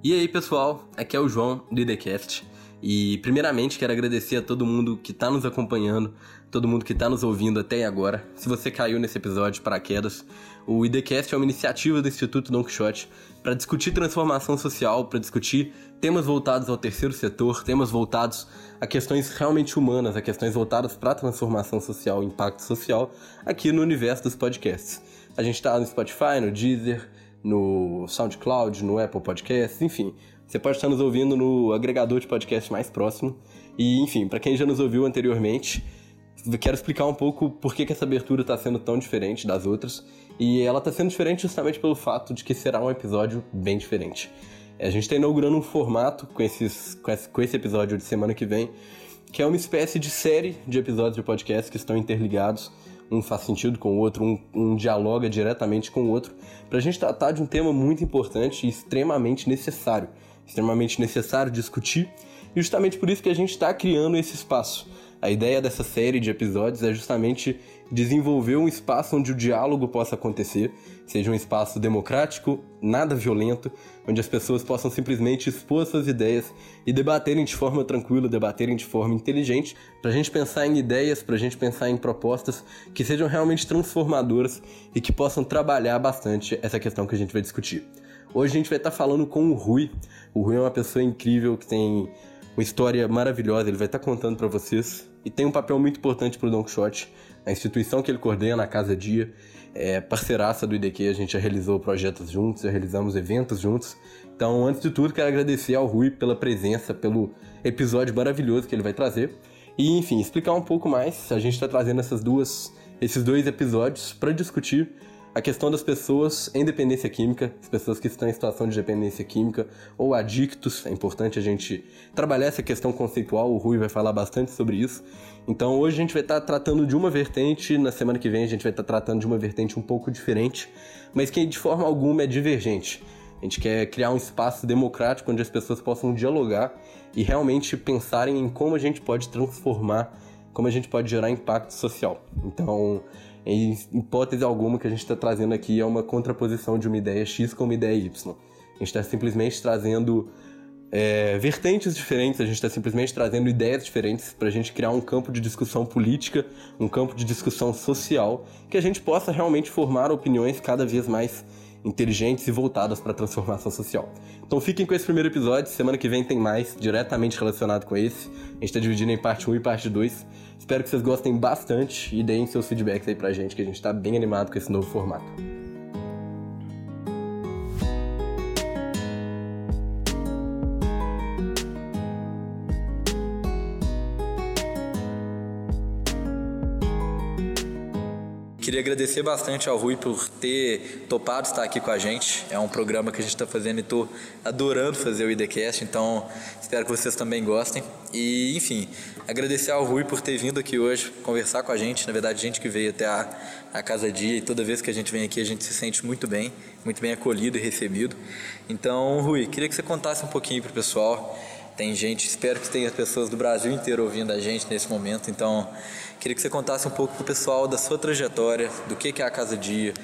E aí, pessoal, aqui é o João do IDCast. E primeiramente quero agradecer a todo mundo que está nos acompanhando, todo mundo que está nos ouvindo até agora. Se você caiu nesse episódio de paraquedas, o IDCast é uma iniciativa do Instituto Don Quixote para discutir transformação social, para discutir temas voltados ao terceiro setor, temas voltados a questões realmente humanas, a questões voltadas para transformação social, impacto social, aqui no universo dos podcasts. A gente está no Spotify, no Deezer, no SoundCloud, no Apple Podcasts, enfim. Você pode estar nos ouvindo no agregador de podcast mais próximo. E, enfim, para quem já nos ouviu anteriormente, quero explicar um pouco por que, que essa abertura está sendo tão diferente das outras. E ela está sendo diferente justamente pelo fato de que será um episódio bem diferente. A gente está inaugurando um formato com, esses, com, esse, com esse episódio de semana que vem, que é uma espécie de série de episódios de podcast que estão interligados um faz sentido com o outro, um, um dialoga diretamente com o outro, para a gente tratar de um tema muito importante e extremamente necessário, extremamente necessário discutir, e justamente por isso que a gente está criando esse espaço. A ideia dessa série de episódios é justamente desenvolver um espaço onde o diálogo possa acontecer, seja um espaço democrático, nada violento, onde as pessoas possam simplesmente expor suas ideias e debaterem de forma tranquila, debaterem de forma inteligente, para a gente pensar em ideias, para a gente pensar em propostas que sejam realmente transformadoras e que possam trabalhar bastante essa questão que a gente vai discutir. Hoje a gente vai estar falando com o Rui. O Rui é uma pessoa incrível que tem uma história maravilhosa, ele vai estar contando para vocês e tem um papel muito importante para o Don Quixote a instituição que ele coordena, a Casa Dia, é parceiraça do IDQ, a gente já realizou projetos juntos, já realizamos eventos juntos. Então, antes de tudo, quero agradecer ao Rui pela presença, pelo episódio maravilhoso que ele vai trazer. E, enfim, explicar um pouco mais. A gente está trazendo essas duas, esses dois episódios para discutir a questão das pessoas em dependência química, as pessoas que estão em situação de dependência química ou adictos, é importante a gente trabalhar essa questão conceitual, o Rui vai falar bastante sobre isso. Então hoje a gente vai estar tratando de uma vertente, na semana que vem a gente vai estar tratando de uma vertente um pouco diferente, mas que de forma alguma é divergente. A gente quer criar um espaço democrático onde as pessoas possam dialogar e realmente pensarem em como a gente pode transformar, como a gente pode gerar impacto social. Então, em hipótese alguma que a gente está trazendo aqui é uma contraposição de uma ideia X com uma ideia Y. A gente está simplesmente trazendo é, vertentes diferentes, a gente está simplesmente trazendo ideias diferentes para a gente criar um campo de discussão política, um campo de discussão social, que a gente possa realmente formar opiniões cada vez mais inteligentes e voltadas para a transformação social. Então fiquem com esse primeiro episódio, semana que vem tem mais, diretamente relacionado com esse. A gente está dividindo em parte 1 e parte 2. Espero que vocês gostem bastante e deem seus feedbacks aí pra gente, que a gente tá bem animado com esse novo formato. Queria agradecer bastante ao Rui por ter topado estar aqui com a gente. É um programa que a gente está fazendo e estou adorando fazer o IDCast, então espero que vocês também gostem. E, enfim, agradecer ao Rui por ter vindo aqui hoje conversar com a gente. Na verdade, gente que veio até a, a Casa Dia e toda vez que a gente vem aqui a gente se sente muito bem, muito bem acolhido e recebido. Então, Rui, queria que você contasse um pouquinho para o pessoal tem gente, espero que tenha pessoas do Brasil inteiro ouvindo a gente nesse momento. Então, queria que você contasse um pouco para o pessoal da sua trajetória, do que, que é a Casa Dia,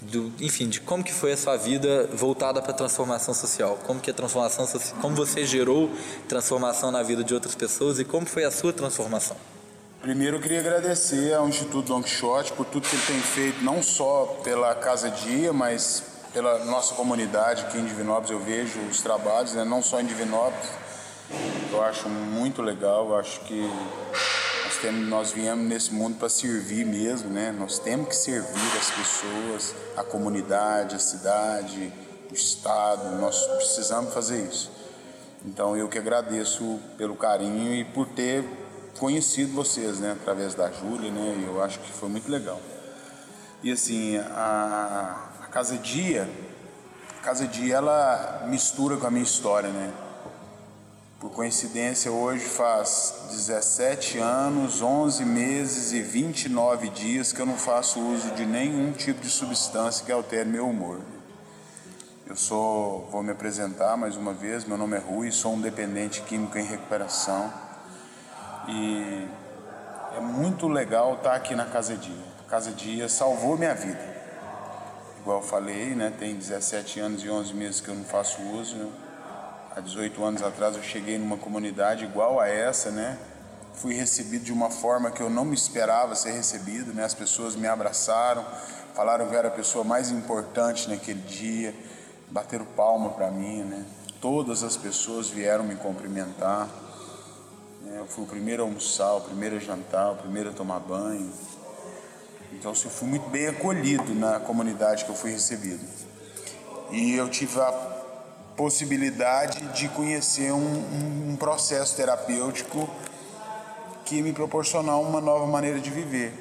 do, enfim, de como que foi a sua vida voltada para a transformação social, como que a transformação, como você gerou transformação na vida de outras pessoas e como foi a sua transformação. Primeiro eu queria agradecer ao Instituto Don Quixote por tudo que ele tem feito, não só pela Casa Dia, mas pela nossa comunidade aqui em Divinópolis. Eu vejo os trabalhos, né? não só em Divinópolis, eu acho muito legal, eu acho que nós, temos, nós viemos nesse mundo para servir mesmo, né? Nós temos que servir as pessoas, a comunidade, a cidade, o Estado, nós precisamos fazer isso. Então eu que agradeço pelo carinho e por ter conhecido vocês, né? Através da Júlia, né? Eu acho que foi muito legal. E assim, a, a Casa Dia, a Casa Dia, ela mistura com a minha história, né? Por coincidência, hoje faz 17 anos, 11 meses e 29 dias que eu não faço uso de nenhum tipo de substância que altere meu humor. Eu sou, vou me apresentar mais uma vez, meu nome é Rui, sou um dependente químico em recuperação e é muito legal estar aqui na Casa Dia. A Casa Dia salvou minha vida. Igual eu falei, né, tem 17 anos e 11 meses que eu não faço uso. Há 18 anos atrás eu cheguei numa comunidade igual a essa, né? Fui recebido de uma forma que eu não me esperava ser recebido, né? As pessoas me abraçaram, falaram que eu era a pessoa mais importante naquele dia, bateram palma para mim, né? Todas as pessoas vieram me cumprimentar. Né? Eu fui o primeiro a almoçar, o primeiro a jantar, o primeiro a tomar banho. Então, assim, eu fui muito bem acolhido na comunidade que eu fui recebido. E eu tive a possibilidade de conhecer um, um processo terapêutico que me proporcionou uma nova maneira de viver.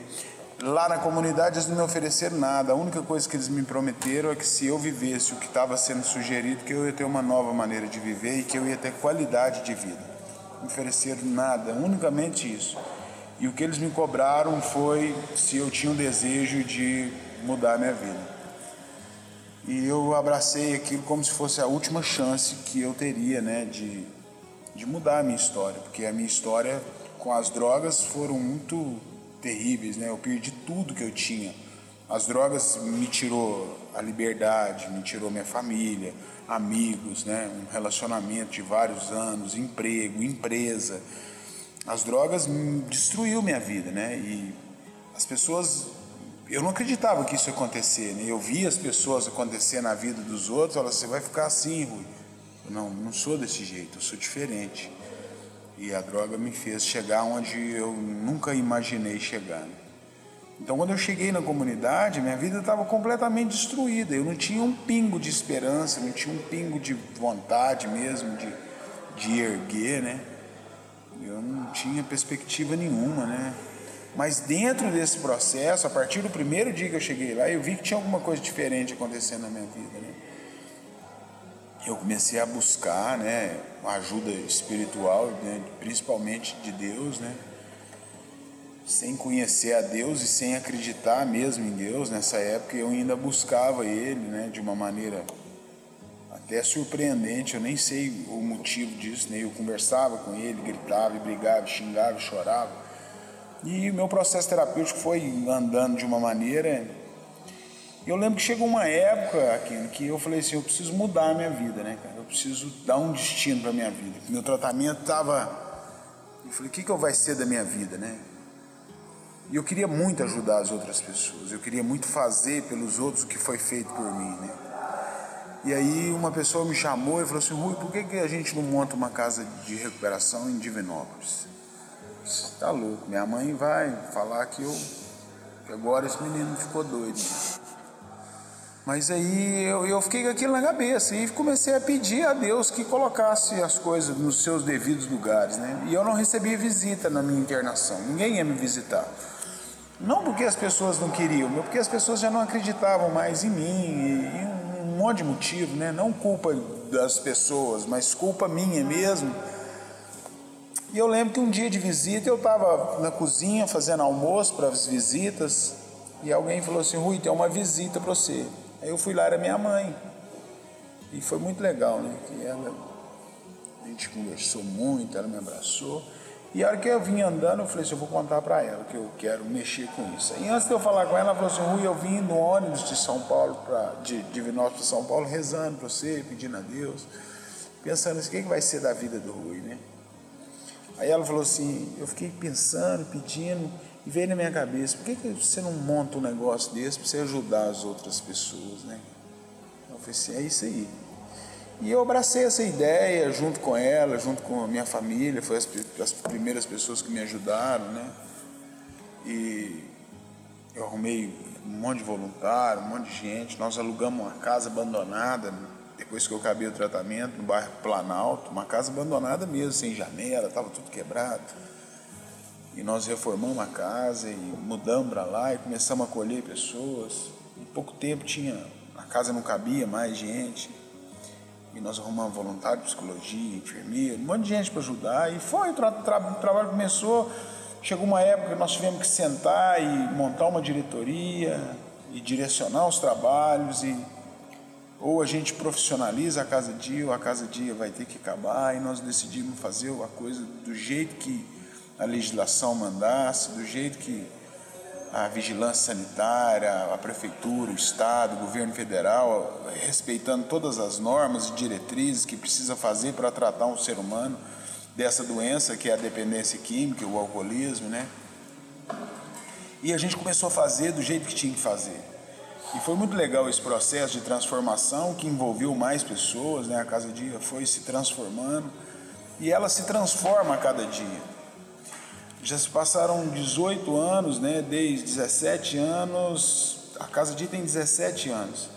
Lá na comunidade eles não me ofereceram nada, a única coisa que eles me prometeram é que se eu vivesse o que estava sendo sugerido, que eu ia ter uma nova maneira de viver e que eu ia ter qualidade de vida. Não ofereceram nada, unicamente isso. E o que eles me cobraram foi se eu tinha um desejo de mudar a minha vida. E eu abracei aquilo como se fosse a última chance que eu teria, né, de, de mudar a minha história, porque a minha história com as drogas foram muito terríveis, né? Eu perdi tudo que eu tinha. As drogas me tirou a liberdade, me tirou minha família, amigos, né? Um relacionamento de vários anos, emprego, empresa. As drogas destruiu minha vida, né? E as pessoas eu não acreditava que isso ia acontecer, né? Eu via as pessoas acontecer na vida dos outros, ela você vai ficar assim, Rui. Eu, não, não sou desse jeito, eu sou diferente. E a droga me fez chegar onde eu nunca imaginei chegar. Né? Então, quando eu cheguei na comunidade, minha vida estava completamente destruída. Eu não tinha um pingo de esperança, não tinha um pingo de vontade mesmo de, de erguer, né? Eu não tinha perspectiva nenhuma, né? Mas dentro desse processo, a partir do primeiro dia que eu cheguei lá, eu vi que tinha alguma coisa diferente acontecendo na minha vida. Né? Eu comecei a buscar né, ajuda espiritual, né, principalmente de Deus, né? sem conhecer a Deus e sem acreditar mesmo em Deus. Nessa época eu ainda buscava Ele né, de uma maneira até surpreendente, eu nem sei o motivo disso, né? eu conversava com Ele, gritava, brigava, xingava, chorava e o meu processo terapêutico foi andando de uma maneira. Eu lembro que chegou uma época aqui que eu falei assim, eu preciso mudar a minha vida, né, cara? Eu preciso dar um destino para minha vida. Meu tratamento estava eu falei, o que que vai ser da minha vida, né? E eu queria muito ajudar as outras pessoas. Eu queria muito fazer pelos outros o que foi feito por mim, né? E aí uma pessoa me chamou e falou assim, Rui, por que, que a gente não monta uma casa de recuperação em Divinópolis? Tá louco, minha mãe vai falar que eu que agora esse menino ficou doido. Mas aí eu, eu fiquei com aquilo na cabeça e comecei a pedir a Deus que colocasse as coisas nos seus devidos lugares, né? E eu não recebi visita na minha internação, ninguém ia me visitar. Não porque as pessoas não queriam, mas porque as pessoas já não acreditavam mais em mim e, e um monte de motivo, né? Não culpa das pessoas, mas culpa minha mesmo e eu lembro que um dia de visita eu estava na cozinha fazendo almoço para as visitas e alguém falou assim: Rui, tem uma visita para você. Aí eu fui lá, era minha mãe. E foi muito legal, né? Que ela, a gente conversou muito, ela me abraçou. E a hora que eu vim andando, eu falei assim: eu vou contar para ela que eu quero mexer com isso. E antes de eu falar com ela, ela falou assim: Rui, eu vim no ônibus de São Paulo, pra, de Divinópolis para São Paulo, rezando para você, pedindo a Deus, pensando assim: o que, que vai ser da vida do Rui, né? Aí ela falou assim, eu fiquei pensando, pedindo, e veio na minha cabeça, por que, que você não monta um negócio desse para você ajudar as outras pessoas, né? Eu falei assim, é isso aí. E eu abracei essa ideia junto com ela, junto com a minha família, foi as, as primeiras pessoas que me ajudaram, né? E eu arrumei um monte de voluntário, um monte de gente, nós alugamos uma casa abandonada, depois que eu acabei o tratamento, no bairro Planalto, uma casa abandonada mesmo, sem janela, estava tudo quebrado. E nós reformamos a casa e mudamos para lá e começamos a acolher pessoas. Em pouco tempo tinha, a casa não cabia mais gente. E nós arrumamos voluntário de psicologia, enfermeiro, um monte de gente para ajudar. E foi, o, tra tra o trabalho começou. Chegou uma época que nós tivemos que sentar e montar uma diretoria e direcionar os trabalhos e ou a gente profissionaliza a casa dia, ou a casa dia vai ter que acabar, e nós decidimos fazer a coisa do jeito que a legislação mandasse, do jeito que a vigilância sanitária, a prefeitura, o estado, o governo federal, respeitando todas as normas e diretrizes que precisa fazer para tratar um ser humano dessa doença que é a dependência química, o alcoolismo, né? E a gente começou a fazer do jeito que tinha que fazer. E foi muito legal esse processo de transformação que envolveu mais pessoas, né? A Casa Dia foi se transformando e ela se transforma a cada dia. Já se passaram 18 anos, né? Desde 17 anos, a Casa Dia tem 17 anos.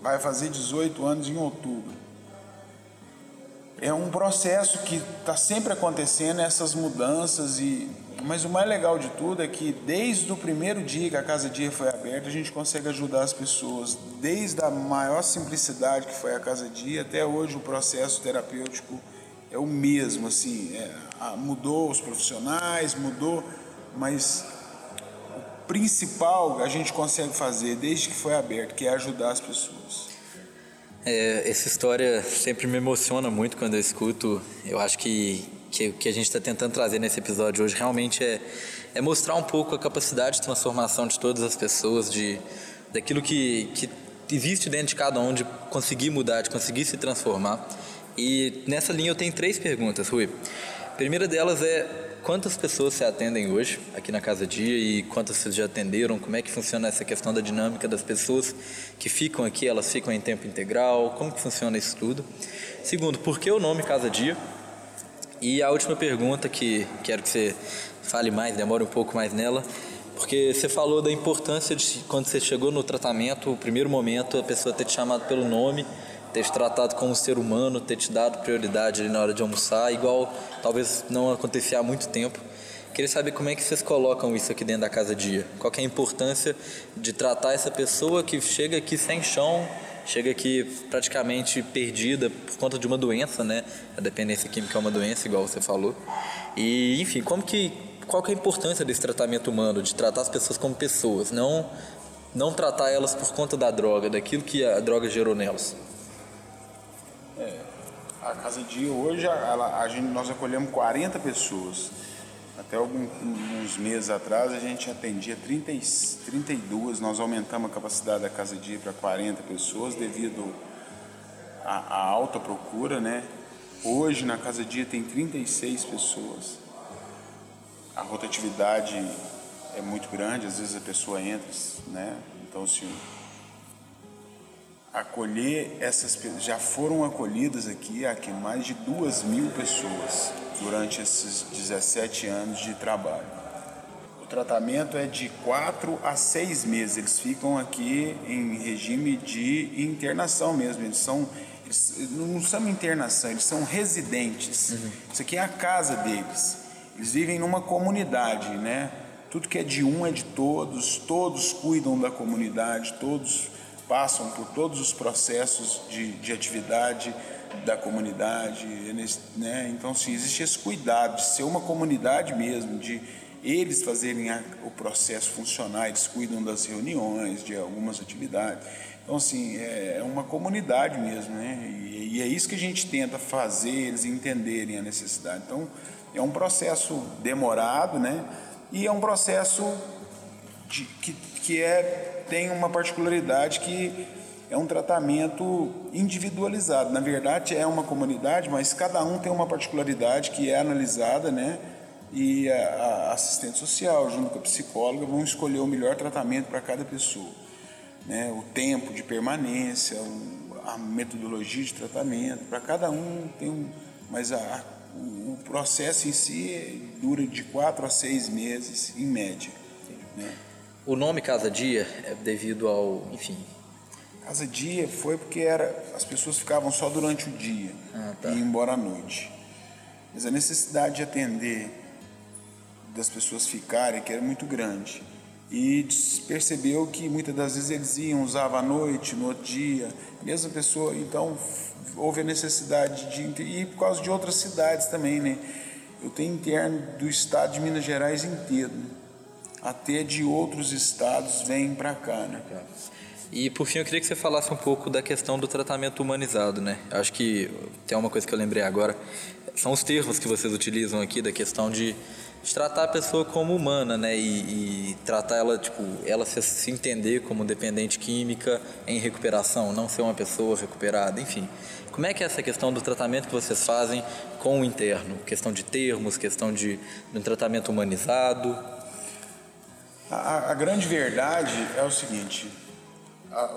Vai fazer 18 anos em outubro. É um processo que está sempre acontecendo essas mudanças e mas o mais legal de tudo é que desde o primeiro dia que a Casa Dia foi aberta, a gente consegue ajudar as pessoas, desde a maior simplicidade que foi a Casa Dia até hoje o processo terapêutico é o mesmo, assim, é, mudou os profissionais, mudou, mas o principal a gente consegue fazer desde que foi aberto, que é ajudar as pessoas. É, essa história sempre me emociona muito quando eu escuto. Eu acho que que, que a gente está tentando trazer nesse episódio hoje realmente é, é mostrar um pouco a capacidade de transformação de todas as pessoas, de daquilo que, que existe dentro de cada um, de conseguir mudar, de conseguir se transformar. E nessa linha eu tenho três perguntas, Rui. Primeira delas é quantas pessoas se atendem hoje aqui na Casa Dia e quantas vocês já atenderam? Como é que funciona essa questão da dinâmica das pessoas que ficam aqui? Elas ficam em tempo integral? Como que funciona isso tudo? Segundo, por que o nome Casa Dia? E a última pergunta que quero que você fale mais, demore um pouco mais nela, porque você falou da importância de quando você chegou no tratamento, o primeiro momento, a pessoa ter te chamado pelo nome ter te tratado como um ser humano, ter te dado prioridade ali na hora de almoçar, igual talvez não acontecia há muito tempo. Queria saber como é que vocês colocam isso aqui dentro da casa dia. Qual é a importância de tratar essa pessoa que chega aqui sem chão, chega aqui praticamente perdida por conta de uma doença, né? A dependência química é uma doença, igual você falou. E, enfim, como que qual que é a importância desse tratamento humano, de tratar as pessoas como pessoas, não não tratar elas por conta da droga, daquilo que a droga gerou nelas? É, a Casa Dia hoje, ela, a gente, nós acolhemos 40 pessoas. Até alguns meses atrás a gente atendia 30, 32, nós aumentamos a capacidade da Casa Dia para 40 pessoas devido à, alta procura, né? Hoje na Casa Dia tem 36 pessoas. A rotatividade é muito grande, às vezes a pessoa entra, né? Então, assim, acolher essas já foram acolhidas aqui aqui mais de duas mil pessoas durante esses 17 anos de trabalho. O tratamento é de quatro a seis meses. Eles ficam aqui em regime de internação mesmo. Eles são eles não são internação, eles são residentes. Uhum. Isso aqui é a casa deles. Eles vivem numa comunidade, né? Tudo que é de um é de todos, todos cuidam da comunidade, todos passam por todos os processos de, de atividade da comunidade, né? Então, sim, existe esse cuidado de ser uma comunidade mesmo, de eles fazerem a, o processo funcionar, eles cuidam das reuniões, de algumas atividades. Então, assim, é, é uma comunidade mesmo, né? E, e, é isso que a gente tenta fazer, eles entenderem a necessidade. Então, é um processo demorado, né? E é um processo de, que, que é tem uma particularidade que é um tratamento individualizado. Na verdade, é uma comunidade, mas cada um tem uma particularidade que é analisada, né? E a, assistente social, junto com a psicóloga, vão escolher o melhor tratamento para cada pessoa. Né? O tempo de permanência, a metodologia de tratamento, para cada um tem um. Mas a, o processo em si dura de quatro a seis meses, em média. Né? O nome Casa Dia é devido ao, enfim. Casa Dia foi porque era as pessoas ficavam só durante o dia ah, tá. e iam embora à noite. Mas a necessidade de atender das pessoas ficarem que era muito grande. E percebeu que muitas das vezes eles iam, usavam à noite, no outro dia, mesma pessoa, então houve a necessidade de ir por causa de outras cidades também, né? Eu tenho interno do estado de Minas Gerais inteiro. Né? até de outros estados vêm para cá, né? E por fim, eu queria que você falasse um pouco da questão do tratamento humanizado, né? Acho que tem uma coisa que eu lembrei agora, são os termos que vocês utilizam aqui da questão de de tratar a pessoa como humana, né? E, e tratar ela, tipo, ela se, se, entender como dependente química em recuperação, não ser uma pessoa recuperada, enfim. Como é que é essa questão do tratamento que vocês fazem com o interno? Questão de termos, questão de, de um tratamento humanizado? A, a grande verdade é o seguinte: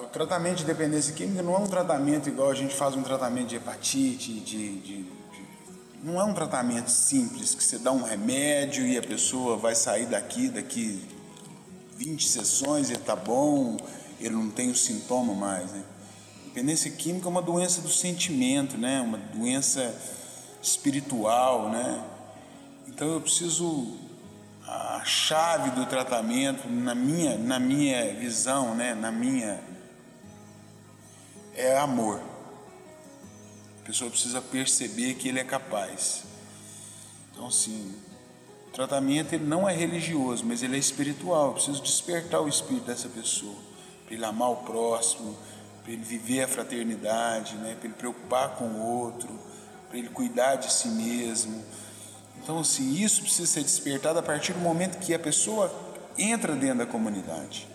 o tratamento de dependência química não é um tratamento igual a gente faz um tratamento de hepatite, de, de não é um tratamento simples que você dá um remédio e a pessoa vai sair daqui daqui 20 sessões, ele tá bom, ele não tem o sintoma mais, né? Dependência química é uma doença do sentimento, né? Uma doença espiritual, né? Então eu preciso chave do tratamento na minha na minha visão, né? Na minha é amor pessoa precisa perceber que ele é capaz. Então, assim, o tratamento ele não é religioso, mas ele é espiritual. Eu preciso despertar o espírito dessa pessoa, para ele amar o próximo, para ele viver a fraternidade, né? para ele preocupar com o outro, para ele cuidar de si mesmo. Então, assim, isso precisa ser despertado a partir do momento que a pessoa entra dentro da comunidade.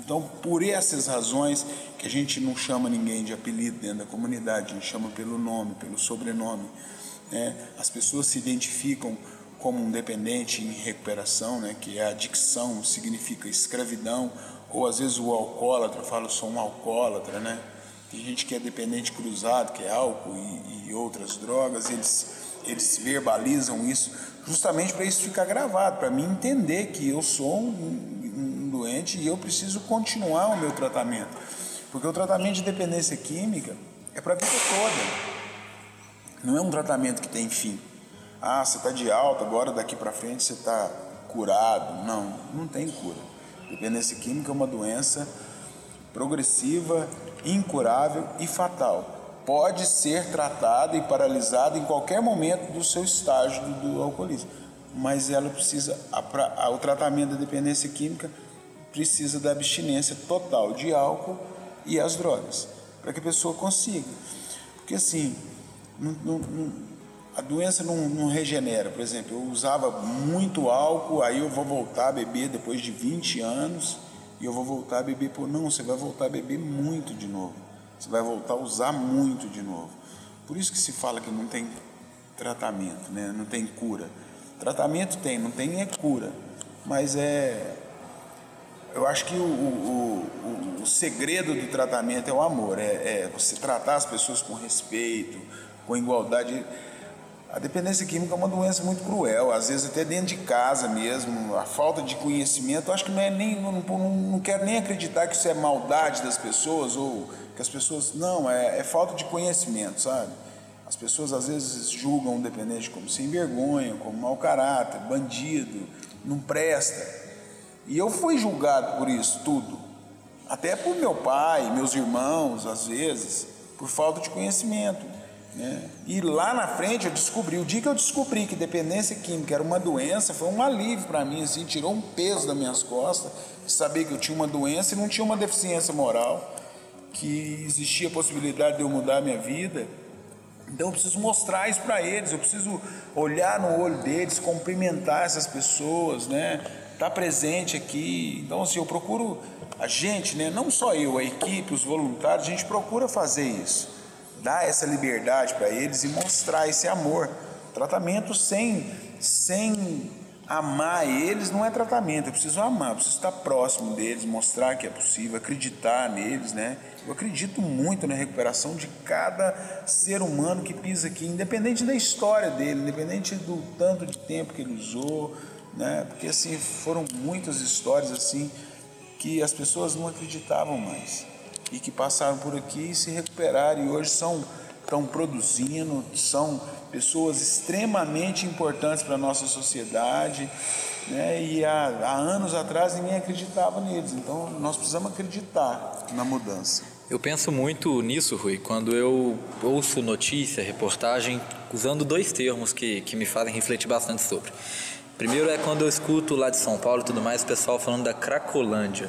Então, por essas razões que a gente não chama ninguém de apelido dentro da comunidade, a gente chama pelo nome, pelo sobrenome. Né? As pessoas se identificam como um dependente em recuperação, né? que é adicção, significa escravidão, ou às vezes o alcoólatra fala, eu sou um alcoólatra, né? Tem gente que é dependente cruzado, que é álcool e, e outras drogas, eles, eles verbalizam isso justamente para isso ficar gravado, para mim entender que eu sou um, doente e eu preciso continuar o meu tratamento. Porque o tratamento de dependência química é para a vida toda. Não é um tratamento que tem fim. Ah, você está de alta, agora daqui para frente você está curado. Não, não tem cura. Dependência química é uma doença progressiva, incurável e fatal. Pode ser tratada e paralisada em qualquer momento do seu estágio do, do alcoolismo, mas ela precisa, a, a, o tratamento da dependência química precisa da abstinência total de álcool e as drogas, para que a pessoa consiga. Porque assim, não, não, a doença não, não, regenera. Por exemplo, eu usava muito álcool, aí eu vou voltar a beber depois de 20 anos e eu vou voltar a beber por. Não, você vai voltar a beber muito de novo. Você vai voltar a usar muito de novo. Por isso que se fala que não tem tratamento, né? não tem cura. Tratamento tem, não tem é cura. Mas é eu acho que o, o, o, o, segredo do tratamento é o amor, é, é, você tratar as pessoas com respeito, com igualdade. A dependência química é uma doença muito cruel, às vezes até dentro de casa mesmo, a falta de conhecimento, eu acho que não é nem, não, não, não quero nem acreditar que isso é maldade das pessoas ou que as pessoas, não, é, é falta de conhecimento, sabe? As pessoas às vezes julgam o dependente como sem vergonha, como mau caráter, bandido, não presta. E eu fui julgado por isso tudo. Até por meu pai, meus irmãos, às vezes, por falta de conhecimento. Né? E lá na frente eu descobri, o dia que eu descobri que dependência química era uma doença, foi um alívio para mim, assim, tirou um peso das minhas costas, saber que eu tinha uma doença e não tinha uma deficiência moral, que existia a possibilidade de eu mudar a minha vida. Então eu preciso mostrar isso para eles, eu preciso olhar no olho deles, cumprimentar essas pessoas, né? estar tá presente aqui. Então, assim, eu procuro, a gente, né, não só eu, a equipe, os voluntários, a gente procura fazer isso, dar essa liberdade para eles e mostrar esse amor. Tratamento sem, sem amar eles não é tratamento, eu preciso amar, eu preciso estar próximo deles, mostrar que é possível, acreditar neles, né? Eu acredito muito na recuperação de cada ser humano que pisa aqui, independente da história dele, independente do tanto de tempo que ele usou, né? Porque assim foram muitas histórias assim que as pessoas não acreditavam mais e que passaram por aqui e se recuperaram e hoje são estão produzindo, são pessoas extremamente importantes para a nossa sociedade, né? E há, há anos atrás ninguém acreditava neles, então nós precisamos acreditar na mudança. Eu penso muito nisso, Rui, quando eu ouço notícia, reportagem, usando dois termos que, que me fazem refletir bastante sobre. Primeiro é quando eu escuto lá de São Paulo e tudo mais, o pessoal falando da Cracolândia.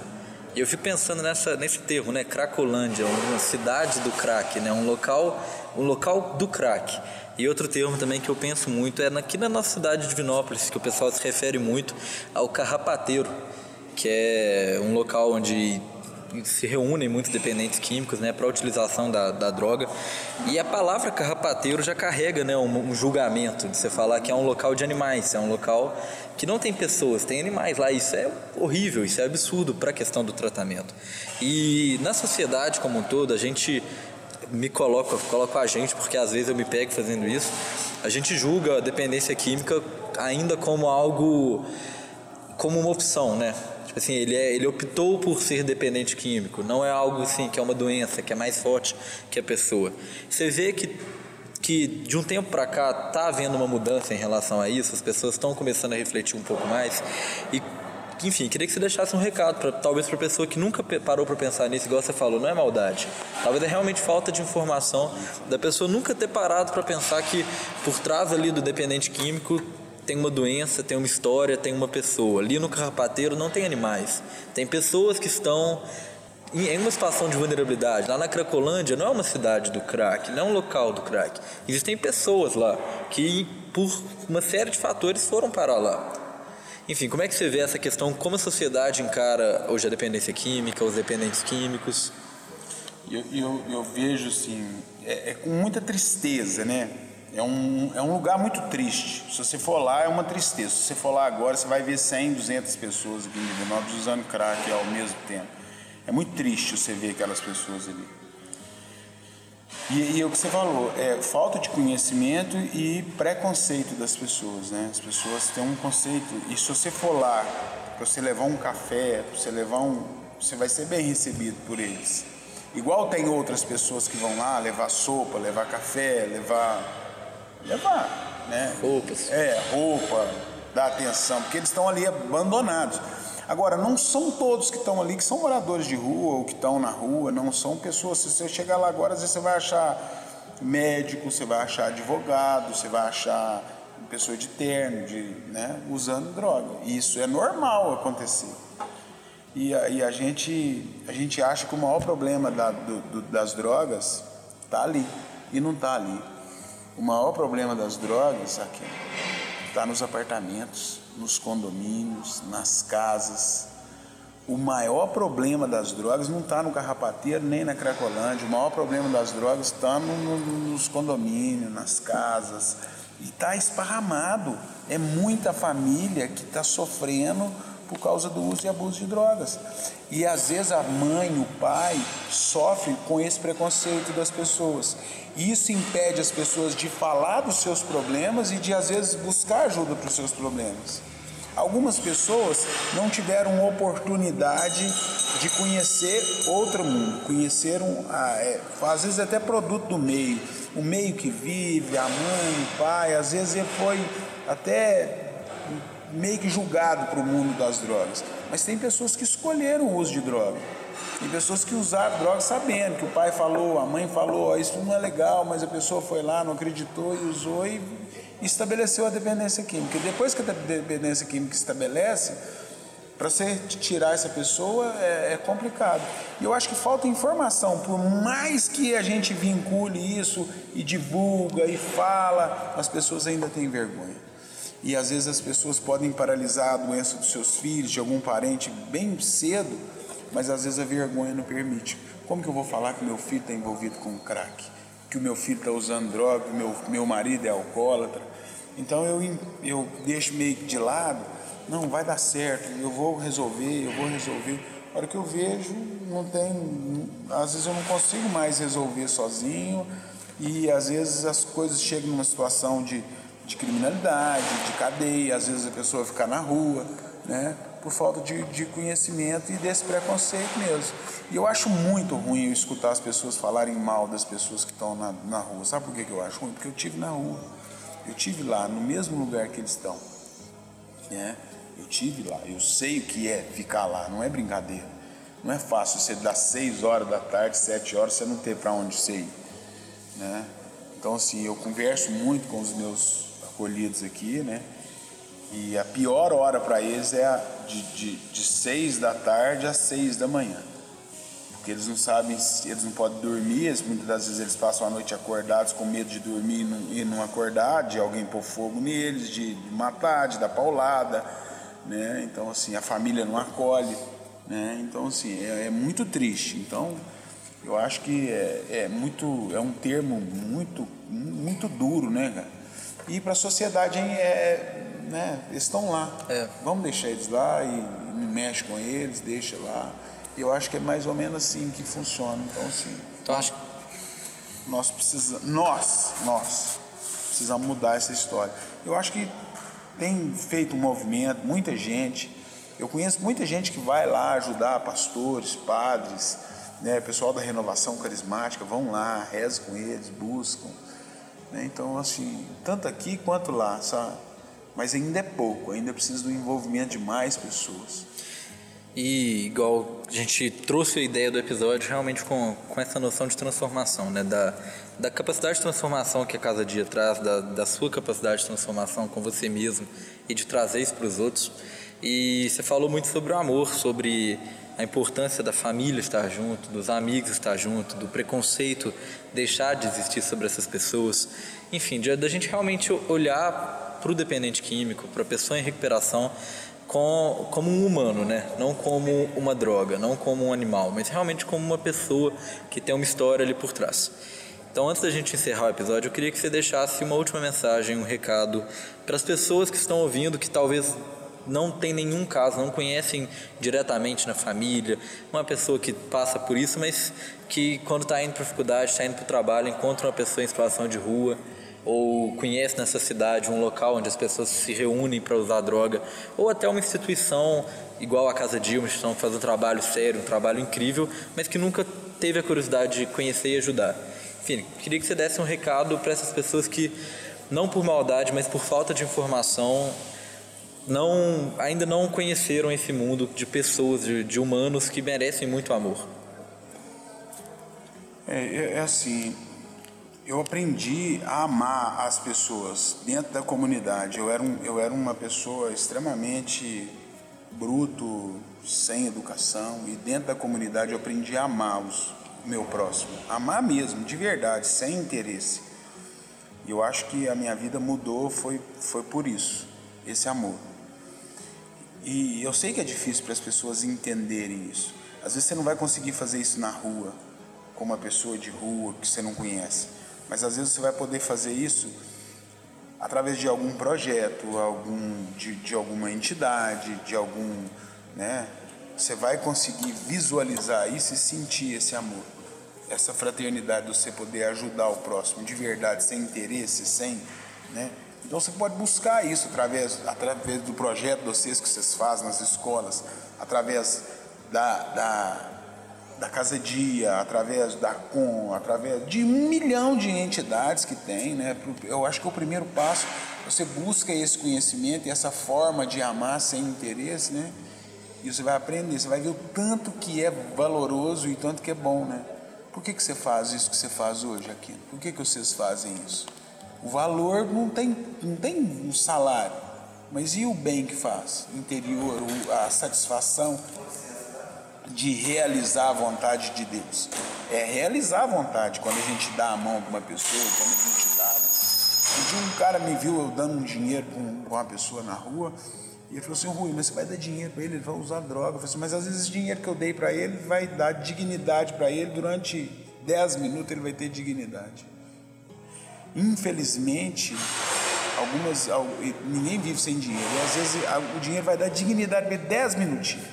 E eu fico pensando nessa, nesse termo, né? Cracolândia, uma cidade do crack, né? Um local, um local do crack. E outro termo também que eu penso muito é aqui na nossa cidade de Vinópolis, que o pessoal se refere muito ao carrapateiro, que é um local onde se reúnem muitos dependentes químicos né, para a utilização da, da droga. E a palavra carrapateiro já carrega né, um, um, julgamento de você falar que é um local de animais, é um local que não tem pessoas, tem animais lá. Isso é horrível, isso é absurdo para a questão do tratamento. E na sociedade como um todo, a gente me coloca, coloca a gente, porque às vezes eu me pego fazendo isso, a gente julga a dependência química ainda como algo, como uma opção, né? Assim, ele, é, ele optou por ser dependente químico, não é algo assim que é uma doença, que é mais forte que a pessoa. Você vê que que de um tempo para cá tá havendo uma mudança em relação a isso, as pessoas estão começando a refletir um pouco mais e enfim, queria que você deixasse um recado para talvez para pessoa que nunca parou para pensar nisso, igual você falou, não é maldade. Talvez é realmente falta de informação da pessoa nunca ter parado para pensar que por trás ali do dependente químico tem uma doença, tem uma história, tem uma pessoa. Ali no Carrapateiro não tem animais. Tem pessoas que estão em uma situação de vulnerabilidade. Lá na Cracolândia não é uma cidade do crack, não é um local do crack. Existem pessoas lá que, por uma série de fatores, foram para lá. Enfim, como é que você vê essa questão? Como a sociedade encara hoje a dependência química, os dependentes químicos? Eu, eu, eu vejo assim, é, é com muita tristeza, né? É um, é um lugar muito triste. Se você for lá, é uma tristeza. Se você for lá agora, você vai ver 100, 200 pessoas aqui em Divinópolis usando crack ao mesmo tempo. É muito triste você ver aquelas pessoas ali. E, e é o que você falou, é falta de conhecimento e preconceito das pessoas, né? As pessoas têm um conceito, e se você for lá, para você levar um café, para você levar um. Você vai ser bem recebido por eles. Igual tem outras pessoas que vão lá levar sopa, levar café, levar levar, né? Roupas. É, roupa, dar atenção, porque eles estão ali abandonados. Agora, não são todos que estão ali que são moradores de rua ou que estão na rua, não são pessoas. Se você chegar lá agora, às vezes você vai achar médico, você vai achar advogado, você vai achar pessoa de terno, de, né, usando droga. Isso é normal acontecer. E a, e a, gente, a gente acha que o maior problema da, do, do, das drogas está ali e não está ali. O maior problema das drogas aqui está nos apartamentos, nos condomínios, nas casas. O maior problema das drogas não está no Carrapateiro nem na Cracolândia. O maior problema das drogas está no, no, nos condomínios, nas casas. E está esparramado. É muita família que está sofrendo por causa do uso e abuso de drogas. E às vezes a mãe, o pai sofrem com esse preconceito das pessoas. Isso impede as pessoas de falar dos seus problemas e de às vezes buscar ajuda para os seus problemas. Algumas pessoas não tiveram oportunidade de conhecer outro mundo, conhecer um, ah, é, às vezes até produto do meio, o meio que vive, a mãe, o pai, às vezes ele foi até meio que julgado para o mundo das drogas. Mas tem pessoas que escolheram o uso de droga. Tem pessoas que usaram droga sabendo que o pai falou, a mãe falou, oh, isso não é legal, mas a pessoa foi lá, não acreditou e usou e estabeleceu a dependência química. Depois que a dependência química estabelece, para você tirar essa pessoa é, é, complicado. E eu acho que falta informação. Por mais que a gente vincule isso e divulga e fala, as pessoas ainda têm vergonha e às vezes as pessoas podem paralisar a doença dos seus filhos, de algum parente, bem cedo, mas às vezes a vergonha não permite. Como que eu vou falar que meu filho está envolvido com crack? Que o meu filho está usando droga, que meu, meu marido é alcoólatra? Então eu, eu deixo meio que de lado, não, vai dar certo, eu vou resolver, eu vou resolver. A hora que eu vejo, não tem. Às vezes eu não consigo mais resolver sozinho, e às vezes as coisas chegam numa situação de de criminalidade, de cadeia, às vezes a pessoa fica na rua, né? Por falta de, de conhecimento e desse preconceito mesmo. E eu acho muito ruim eu escutar as pessoas falarem mal das pessoas que estão na, na rua. Sabe por que, que eu acho ruim? Porque eu tive na rua. Eu tive lá, no mesmo lugar que eles estão. Né? Eu tive lá, eu sei o que é ficar lá, não é brincadeira. Não é fácil você dar 6 horas da tarde, 7 horas, você não ter para onde você ir. Né? Então, assim, eu converso muito com os meus acolhidos aqui, né? E a pior hora para eles é a de, de, de seis da tarde às seis da manhã. Porque eles não sabem, eles não podem dormir, eles, muitas das vezes eles passam a noite acordados com medo de dormir e não, e não acordar, de alguém pôr fogo neles, de, de matar, de dar paulada. Né? Então, assim, a família não acolhe. Né? Então, assim, é, é muito triste. Então, eu acho que é, é, muito, é um termo muito, muito duro, né, cara? E para a sociedade hein, é, né, eles estão lá. É. Vamos deixar eles lá e, mexe com eles, deixa lá. Eu acho que é mais ou menos assim que funciona. Então, assim. Então, acho nós precisamos, nós, nós precisamos mudar essa história. Eu acho que tem feito um movimento, muita gente. Eu conheço muita gente que vai lá ajudar pastores, padres, né, pessoal da renovação carismática, vão lá, rezam com eles, buscam. Né, então, assim, tanto aqui quanto lá, sabe? Mas ainda é pouco, ainda precisa do envolvimento de mais pessoas. E igual a gente trouxe a ideia do episódio realmente com, com essa noção de transformação, né? Da, da capacidade de transformação que a Casa Dia traz, da, da sua capacidade de transformação com você mesmo e de trazer isso para os outros. E você falou muito sobre o amor, sobre a importância da família estar junto, dos amigos estar junto, do preconceito deixar de existir sobre essas pessoas. Enfim, da gente realmente olhar para o dependente químico, para a pessoa em recuperação, com, como um humano, né? Não como uma droga, não como um animal, mas realmente como uma pessoa que tem uma história ali por trás. Então, antes da gente encerrar o episódio, eu queria que você deixasse uma última mensagem, um recado para as pessoas que estão ouvindo, que talvez não tem nenhum caso, não conhecem diretamente na família, uma pessoa que passa por isso, mas que quando está indo para faculdade, está indo para o trabalho, encontra uma pessoa em situação de rua, ou conhece nessa cidade um local onde as pessoas se reúnem para usar droga, ou até uma instituição igual a Casa Dilma, que faz um trabalho sério, um trabalho incrível, mas que nunca teve a curiosidade de conhecer e ajudar. Enfim, queria que você desse um recado para essas pessoas que, não por maldade, mas por falta de informação, não, ainda não conheceram esse mundo de pessoas, de, de humanos que merecem muito amor. É, é, é assim, eu aprendi a amar as pessoas dentro da comunidade. Eu era, um, eu era uma pessoa extremamente bruto, sem educação, e dentro da comunidade eu aprendi a amar os, o meu próximo. Amar mesmo, de verdade, sem interesse. E eu acho que a minha vida mudou foi, foi por isso, esse amor. E eu sei que é difícil para as pessoas entenderem isso. Às vezes você não vai conseguir fazer isso na rua, com uma pessoa de rua que você não conhece. Mas às vezes você vai poder fazer isso através de algum projeto, algum, de, de alguma entidade, de algum. Né? Você vai conseguir visualizar isso e sentir esse amor, essa fraternidade, de você poder ajudar o próximo de verdade, sem interesse, sem. Né? Então você pode buscar isso através, através do projeto de vocês que vocês fazem nas escolas, através da, da, da Casa Dia, através da Com, através de um milhão de entidades que tem. Né? Eu acho que o primeiro passo, você busca esse conhecimento e essa forma de amar sem interesse, né? E você vai aprender, você vai ver o tanto que é valoroso e tanto que é bom, né? Por que, que você faz isso que você faz hoje aqui? Por que, que vocês fazem isso? O valor não tem, não tem um salário, mas e o bem que faz? O interior, a satisfação de realizar a vontade de Deus. É realizar a vontade quando a gente dá a mão para uma pessoa, quando a gente dá. Um dia um cara me viu eu dando um dinheiro para uma pessoa na rua e ele falou assim: Rui, mas você vai dar dinheiro para ele, ele vai usar droga. Eu falei assim, mas às vezes o dinheiro que eu dei para ele vai dar dignidade para ele durante 10 minutos ele vai ter dignidade. Infelizmente, algumas ninguém vive sem dinheiro. E às vezes o dinheiro vai dar dignidade para 10 minutinhos.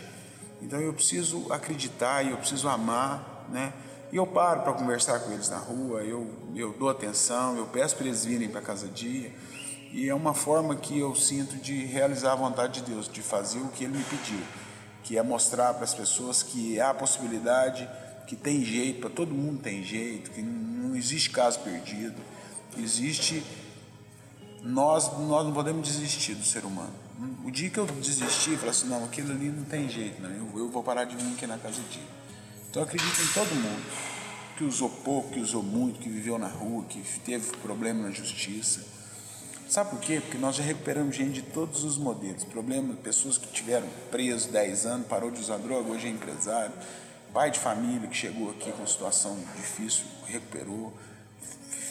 Então eu preciso acreditar eu preciso amar, né? E eu paro para conversar com eles na rua, eu, eu dou atenção, eu peço para eles virem para casa dia. E é uma forma que eu sinto de realizar a vontade de Deus, de fazer o que Ele me pediu, que é mostrar para as pessoas que há possibilidade, que tem jeito, para todo mundo tem jeito, que não existe caso perdido Existe. Nós, nós não podemos desistir do ser humano. O dia que eu desisti, falei assim: não, aquilo ali não tem jeito, né? eu, eu vou parar de vir aqui na casa de. Então eu acredito em todo mundo que usou pouco, que usou muito, que viveu na rua, que teve problema na justiça. Sabe por quê? Porque nós já recuperamos gente de todos os modelos. Problema, pessoas que tiveram preso 10 anos, parou de usar droga, hoje é empresário. Pai de família que chegou aqui com situação difícil, recuperou.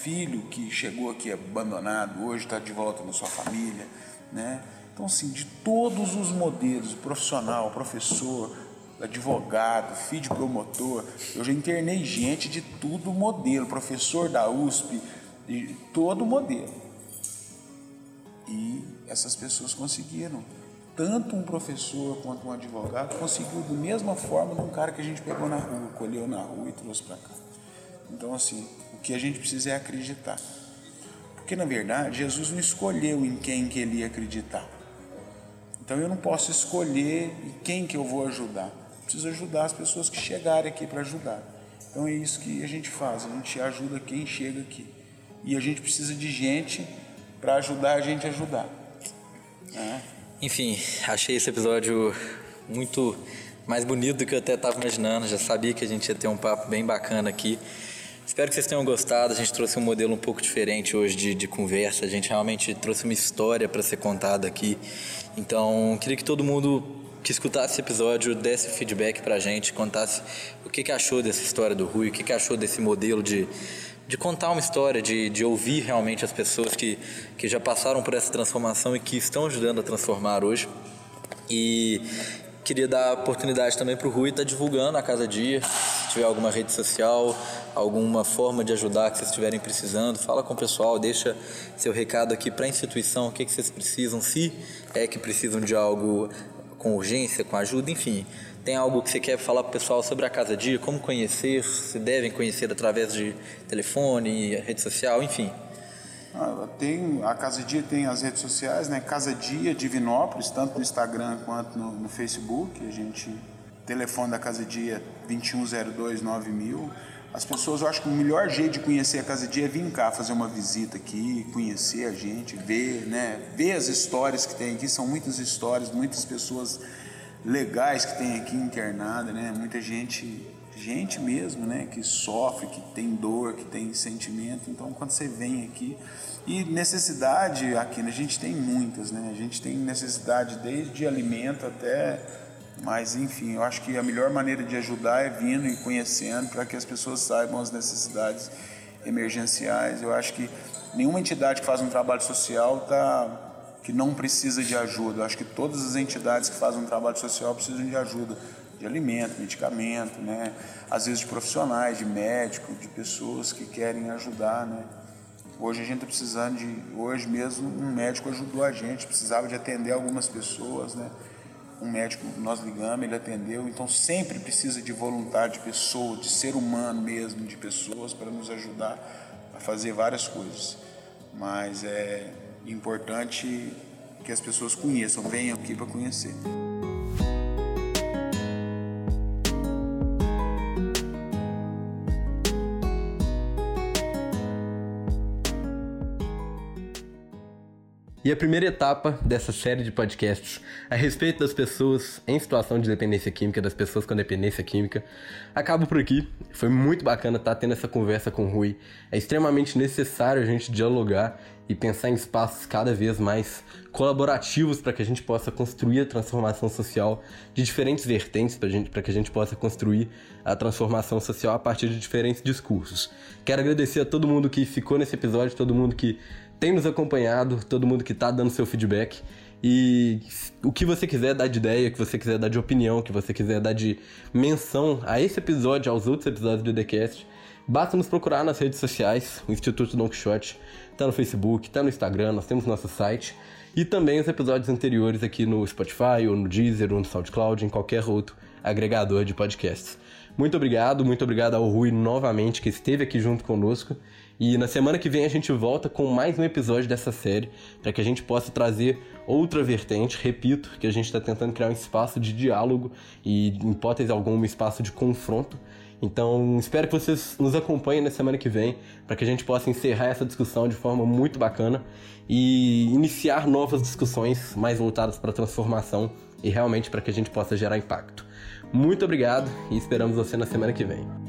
Filho que chegou aqui abandonado, hoje está de volta na sua família. Né? Então, assim, de todos os modelos, profissional, professor, advogado, filho de promotor, eu já internei gente de tudo modelo, professor da USP, de todo modelo. E essas pessoas conseguiram. Tanto um professor quanto um advogado conseguiu da mesma forma de um cara que a gente pegou na rua, colheu na rua e trouxe para cá. Então, assim, que a gente precisa é acreditar. Porque, na verdade, Jesus não escolheu em quem que ele ia acreditar. Então, eu não posso escolher em quem que eu vou ajudar. Preciso ajudar as pessoas que chegarem aqui para ajudar. Então, é isso que a gente faz. A gente ajuda quem chega aqui. E a gente precisa de gente para ajudar a gente a ajudar. É. Enfim, achei esse episódio muito mais bonito do que eu até estava imaginando. Já sabia que a gente ia ter um papo bem bacana aqui. Espero que vocês tenham gostado. A gente trouxe um modelo um pouco diferente hoje de, de conversa. A gente realmente trouxe uma história para ser contada aqui. Então, queria que todo mundo que escutasse esse episódio desse feedback para a gente, contasse o que, que achou dessa história do Rui, o que, que achou desse modelo de de contar uma história, de, de ouvir realmente as pessoas que, que já passaram por essa transformação e que estão ajudando a transformar hoje. E queria dar oportunidade também para o Rui estar tá divulgando a Casa Dia. Se tiver alguma rede social, alguma forma de ajudar que vocês estiverem precisando, fala com o pessoal, deixa seu recado aqui para a instituição, o que, que vocês precisam, se é que precisam de algo com urgência, com ajuda, enfim. Tem algo que você quer falar para o pessoal sobre a Casa Dia? Como conhecer? Se devem conhecer através de telefone, rede social, enfim. Ah, tem, a Casa Dia tem as redes sociais, né? Casa Dia Divinópolis, tanto no Instagram quanto no, no Facebook. A gente, telefone da Casa Dia 2102 9000. As pessoas, eu acho que o melhor jeito de conhecer a Casa Dia é vir cá fazer uma visita aqui, conhecer a gente, ver, né? Ver as histórias que tem aqui, são muitas histórias, muitas pessoas legais que tem aqui internada, né? Muita gente, gente mesmo, né? Que sofre, que tem dor, que tem sentimento. Então, quando você vem aqui e necessidade aqui, a gente tem muitas, né? A gente tem necessidade desde alimento até, mas enfim, eu acho que a melhor maneira de ajudar é vindo e conhecendo para que as pessoas saibam as necessidades emergenciais. Eu acho que nenhuma entidade que faz um trabalho social está que não precisa de ajuda. Eu acho que todas as entidades que fazem um trabalho social precisam de ajuda, de alimento, medicamento, né? às vezes de profissionais, de médicos, de pessoas que querem ajudar. Né? Hoje a gente está precisando de. Hoje mesmo um médico ajudou a gente, precisava de atender algumas pessoas. Né? Um médico, nós ligamos, ele atendeu. Então sempre precisa de voluntário, de pessoa, de ser humano mesmo, de pessoas para nos ajudar a fazer várias coisas. Mas é, importante que as pessoas conheçam, venham aqui para conhecer. E a primeira etapa dessa série de podcasts a respeito das pessoas em situação de dependência química, das pessoas com dependência química, acaba por aqui. Foi muito bacana estar tendo essa conversa com o Rui. É extremamente necessário a gente dialogar e pensar em espaços cada vez mais colaborativos para que a gente possa construir a transformação social de diferentes vertentes, para que a gente possa construir a transformação social a partir de diferentes discursos. Quero agradecer a todo mundo que ficou nesse episódio, todo mundo que tem nos acompanhado, todo mundo que está dando seu feedback. E o que você quiser dar de ideia, o que você quiser dar de opinião, que você quiser dar de menção a esse episódio, aos outros episódios do TheCast, basta nos procurar nas redes sociais. O Instituto Don Quixote está no Facebook, está no Instagram, nós temos nosso site. E também os episódios anteriores aqui no Spotify, ou no Deezer, ou no SoundCloud, em qualquer outro agregador de podcasts. Muito obrigado, muito obrigado ao Rui novamente que esteve aqui junto conosco. E na semana que vem a gente volta com mais um episódio dessa série, para que a gente possa trazer outra vertente. Repito que a gente está tentando criar um espaço de diálogo e, em hipótese alguma, um espaço de confronto. Então, espero que vocês nos acompanhem na semana que vem, para que a gente possa encerrar essa discussão de forma muito bacana e iniciar novas discussões mais voltadas para a transformação e realmente para que a gente possa gerar impacto. Muito obrigado e esperamos você na semana que vem.